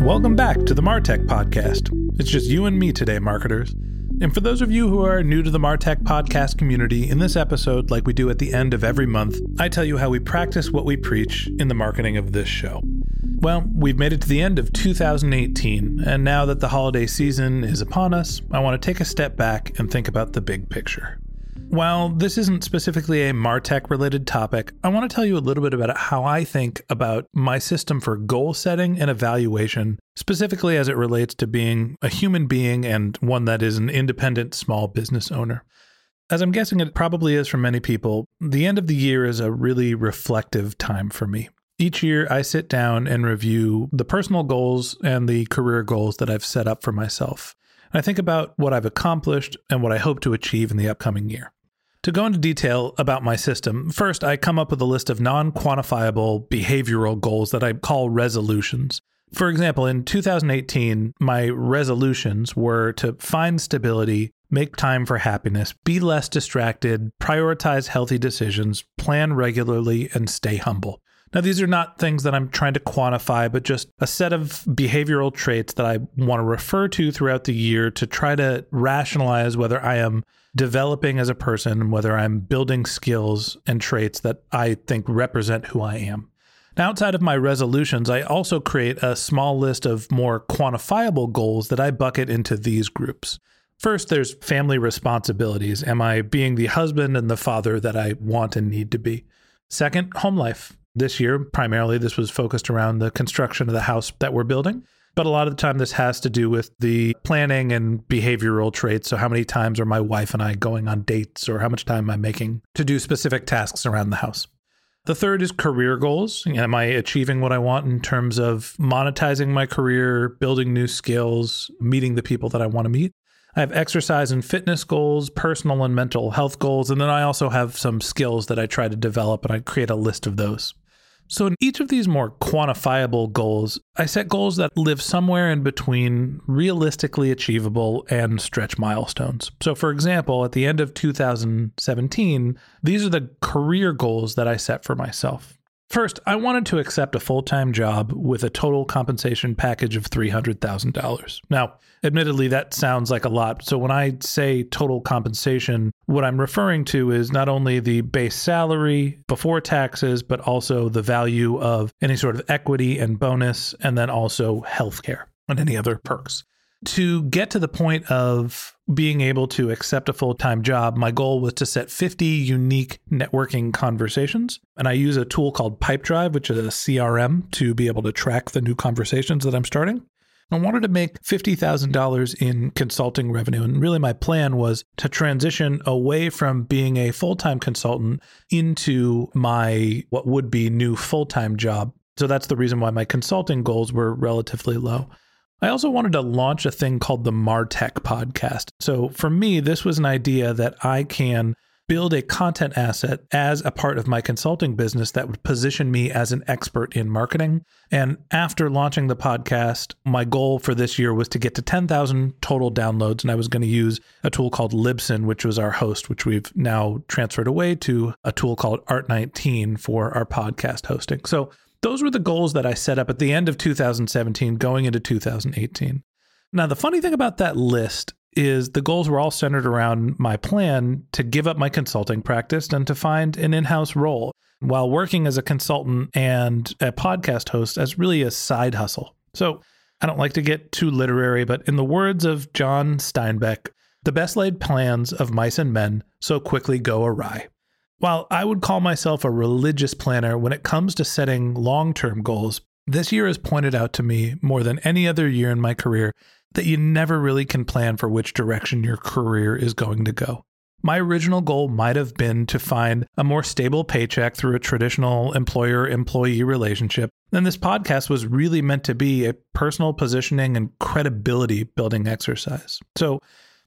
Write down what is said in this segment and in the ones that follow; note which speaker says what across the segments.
Speaker 1: Welcome back to the Martech Podcast. It's just you and me today, marketers. And for those of you who are new to the Martech podcast community, in this episode, like we do at the end of every month, I tell you how we practice what we preach in the marketing of this show. Well, we've made it to the end of 2018, and now that the holiday season is upon us, I want to take a step back and think about the big picture. While this isn't specifically a Martech related topic, I want to tell you a little bit about how I think about my system for goal setting and evaluation, specifically as it relates to being a human being and one that is an independent small business owner. As I'm guessing it probably is for many people, the end of the year is a really reflective time for me. Each year, I sit down and review the personal goals and the career goals that I've set up for myself. I think about what I've accomplished and what I hope to achieve in the upcoming year. To go into detail about my system, first I come up with a list of non quantifiable behavioral goals that I call resolutions. For example, in 2018, my resolutions were to find stability, make time for happiness, be less distracted, prioritize healthy decisions, plan regularly, and stay humble. Now, these are not things that I'm trying to quantify, but just a set of behavioral traits that I want to refer to throughout the year to try to rationalize whether I am developing as a person, whether I'm building skills and traits that I think represent who I am. Now, outside of my resolutions, I also create a small list of more quantifiable goals that I bucket into these groups. First, there's family responsibilities. Am I being the husband and the father that I want and need to be? Second, home life. This year, primarily, this was focused around the construction of the house that we're building. But a lot of the time, this has to do with the planning and behavioral traits. So, how many times are my wife and I going on dates, or how much time am I making to do specific tasks around the house? The third is career goals. Am I achieving what I want in terms of monetizing my career, building new skills, meeting the people that I want to meet? I have exercise and fitness goals, personal and mental health goals, and then I also have some skills that I try to develop and I create a list of those. So, in each of these more quantifiable goals, I set goals that live somewhere in between realistically achievable and stretch milestones. So, for example, at the end of 2017, these are the career goals that I set for myself. First, I wanted to accept a full time job with a total compensation package of $300,000. Now, admittedly, that sounds like a lot. So, when I say total compensation, what I'm referring to is not only the base salary before taxes, but also the value of any sort of equity and bonus, and then also healthcare and any other perks. To get to the point of being able to accept a full time job, my goal was to set 50 unique networking conversations. And I use a tool called Pipedrive, which is a CRM, to be able to track the new conversations that I'm starting. I wanted to make $50,000 in consulting revenue. And really, my plan was to transition away from being a full time consultant into my what would be new full time job. So that's the reason why my consulting goals were relatively low. I also wanted to launch a thing called the Martech podcast. So for me, this was an idea that I can build a content asset as a part of my consulting business that would position me as an expert in marketing. And after launching the podcast, my goal for this year was to get to 10,000 total downloads. And I was going to use a tool called Libsyn, which was our host, which we've now transferred away to a tool called Art19 for our podcast hosting. So those were the goals that I set up at the end of 2017, going into 2018. Now, the funny thing about that list is the goals were all centered around my plan to give up my consulting practice and to find an in house role while working as a consultant and a podcast host as really a side hustle. So I don't like to get too literary, but in the words of John Steinbeck, the best laid plans of mice and men so quickly go awry. While I would call myself a religious planner when it comes to setting long term goals, this year has pointed out to me more than any other year in my career that you never really can plan for which direction your career is going to go. My original goal might have been to find a more stable paycheck through a traditional employer employee relationship. And this podcast was really meant to be a personal positioning and credibility building exercise. So,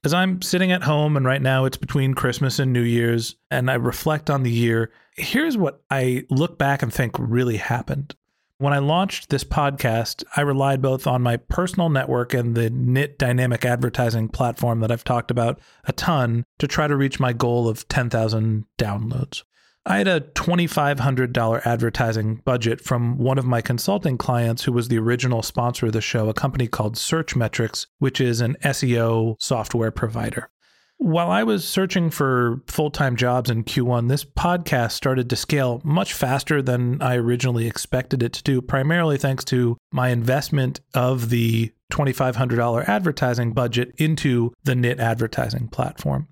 Speaker 1: as I'm sitting at home and right now it's between Christmas and New Year's, and I reflect on the year, here's what I look back and think really happened. When I launched this podcast, I relied both on my personal network and the Knit dynamic advertising platform that I've talked about a ton to try to reach my goal of 10,000 downloads. I had a $2,500 advertising budget from one of my consulting clients who was the original sponsor of the show, a company called Searchmetrics, which is an SEO software provider. While I was searching for full time jobs in Q1, this podcast started to scale much faster than I originally expected it to do, primarily thanks to my investment of the $2,500 advertising budget into the Knit advertising platform.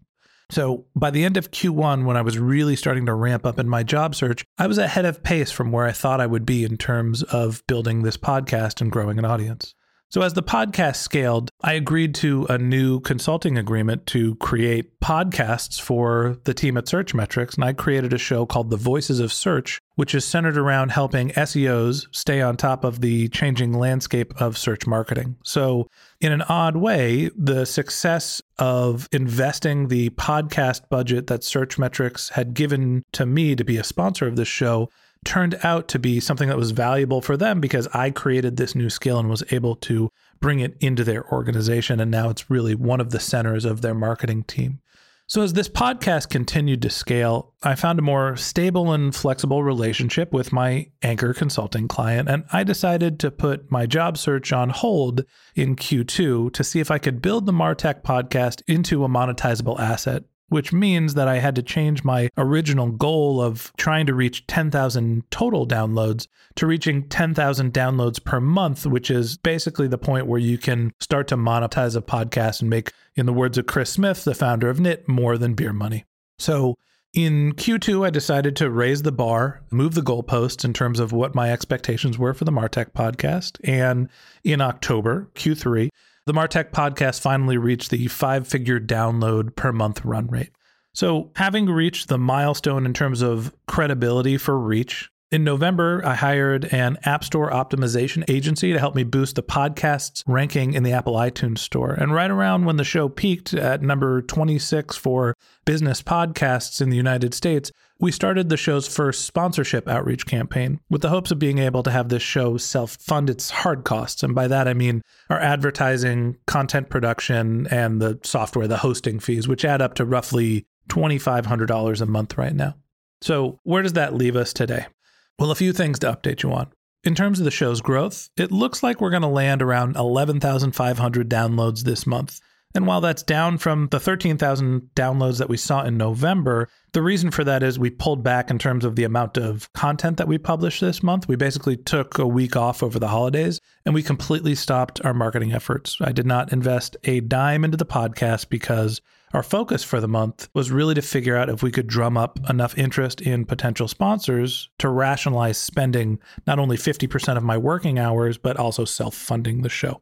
Speaker 1: So by the end of Q1, when I was really starting to ramp up in my job search, I was ahead of pace from where I thought I would be in terms of building this podcast and growing an audience. So, as the podcast scaled, I agreed to a new consulting agreement to create podcasts for the team at Searchmetrics. And I created a show called The Voices of Search, which is centered around helping SEOs stay on top of the changing landscape of search marketing. So, in an odd way, the success of investing the podcast budget that Searchmetrics had given to me to be a sponsor of this show turned out to be something that was valuable for them because I created this new skill and was able to bring it into their organization. And now it's really one of the centers of their marketing team. So, as this podcast continued to scale, I found a more stable and flexible relationship with my anchor consulting client, and I decided to put my job search on hold in Q2 to see if I could build the Martech podcast into a monetizable asset which means that I had to change my original goal of trying to reach 10,000 total downloads to reaching 10,000 downloads per month, which is basically the point where you can start to monetize a podcast and make, in the words of Chris Smith, the founder of Knit, more than beer money. So in Q2, I decided to raise the bar, move the goalposts in terms of what my expectations were for the Martech podcast. And in October, Q3, the Martech podcast finally reached the five figure download per month run rate. So, having reached the milestone in terms of credibility for reach, in November, I hired an App Store optimization agency to help me boost the podcast's ranking in the Apple iTunes Store. And right around when the show peaked at number 26 for business podcasts in the United States, we started the show's first sponsorship outreach campaign with the hopes of being able to have this show self fund its hard costs. And by that, I mean our advertising, content production, and the software, the hosting fees, which add up to roughly $2,500 a month right now. So, where does that leave us today? Well, a few things to update you on. In terms of the show's growth, it looks like we're going to land around 11,500 downloads this month. And while that's down from the 13,000 downloads that we saw in November, the reason for that is we pulled back in terms of the amount of content that we published this month. We basically took a week off over the holidays and we completely stopped our marketing efforts. I did not invest a dime into the podcast because our focus for the month was really to figure out if we could drum up enough interest in potential sponsors to rationalize spending not only 50% of my working hours, but also self funding the show.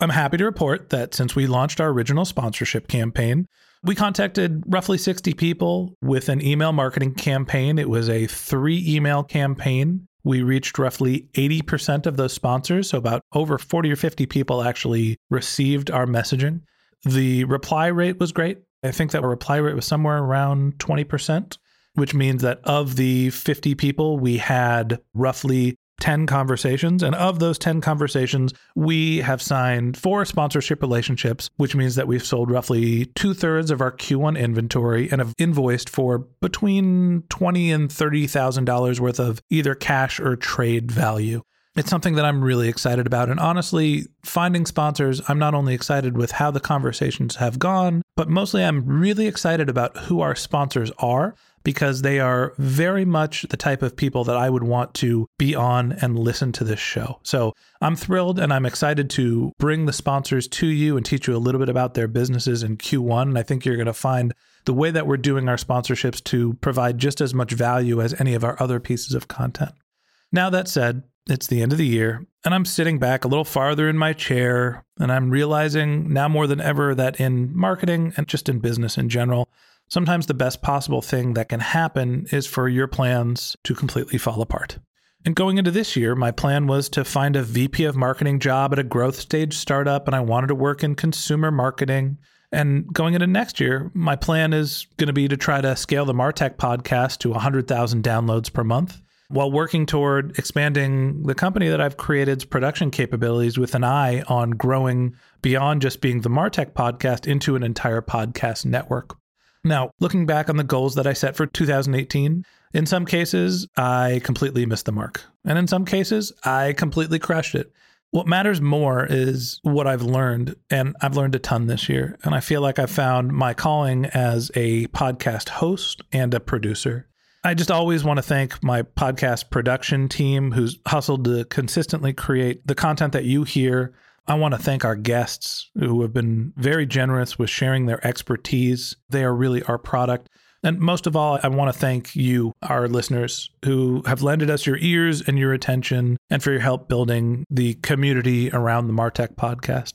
Speaker 1: I'm happy to report that since we launched our original sponsorship campaign, we contacted roughly 60 people with an email marketing campaign. It was a three email campaign. We reached roughly 80% of those sponsors. So, about over 40 or 50 people actually received our messaging. The reply rate was great. I think that our reply rate was somewhere around 20%, which means that of the 50 people, we had roughly 10 conversations. And of those 10 conversations, we have signed four sponsorship relationships, which means that we've sold roughly two thirds of our Q1 inventory and have invoiced for between $20 and $30,000 worth of either cash or trade value. It's something that I'm really excited about. And honestly, finding sponsors, I'm not only excited with how the conversations have gone, but mostly I'm really excited about who our sponsors are because they are very much the type of people that I would want to be on and listen to this show. So I'm thrilled and I'm excited to bring the sponsors to you and teach you a little bit about their businesses in Q1. And I think you're going to find the way that we're doing our sponsorships to provide just as much value as any of our other pieces of content. Now, that said, it's the end of the year, and I'm sitting back a little farther in my chair, and I'm realizing now more than ever that in marketing and just in business in general, sometimes the best possible thing that can happen is for your plans to completely fall apart. And going into this year, my plan was to find a VP of marketing job at a growth stage startup, and I wanted to work in consumer marketing. And going into next year, my plan is going to be to try to scale the Martech podcast to 100,000 downloads per month while working toward expanding the company that I've created's production capabilities with an eye on growing beyond just being the Martech podcast into an entire podcast network. Now, looking back on the goals that I set for 2018, in some cases, I completely missed the mark. And in some cases, I completely crushed it. What matters more is what I've learned, and I've learned a ton this year. And I feel like I've found my calling as a podcast host and a producer. I just always want to thank my podcast production team who's hustled to consistently create the content that you hear I want to thank our guests who have been very generous with sharing their expertise. They are really our product. And most of all, I want to thank you, our listeners, who have lended us your ears and your attention and for your help building the community around the Martech podcast.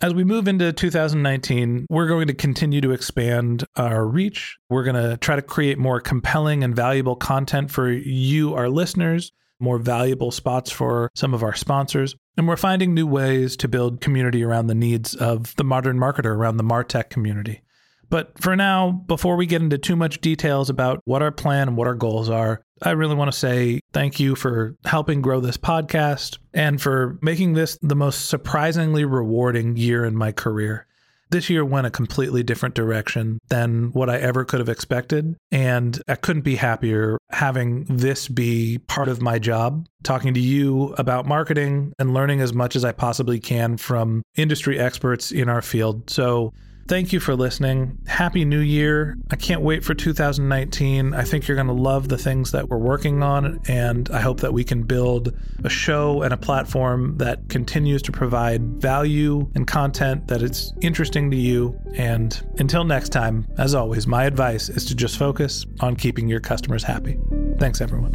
Speaker 1: As we move into 2019, we're going to continue to expand our reach. We're going to try to create more compelling and valuable content for you, our listeners more valuable spots for some of our sponsors. And we're finding new ways to build community around the needs of the modern marketer, around the Martech community. But for now, before we get into too much details about what our plan and what our goals are, I really want to say thank you for helping grow this podcast and for making this the most surprisingly rewarding year in my career. This year went a completely different direction than what I ever could have expected. And I couldn't be happier having this be part of my job, talking to you about marketing and learning as much as I possibly can from industry experts in our field. So, Thank you for listening. Happy New Year. I can't wait for 2019. I think you're going to love the things that we're working on, and I hope that we can build a show and a platform that continues to provide value and content that is interesting to you. And until next time, as always, my advice is to just focus on keeping your customers happy. Thanks, everyone.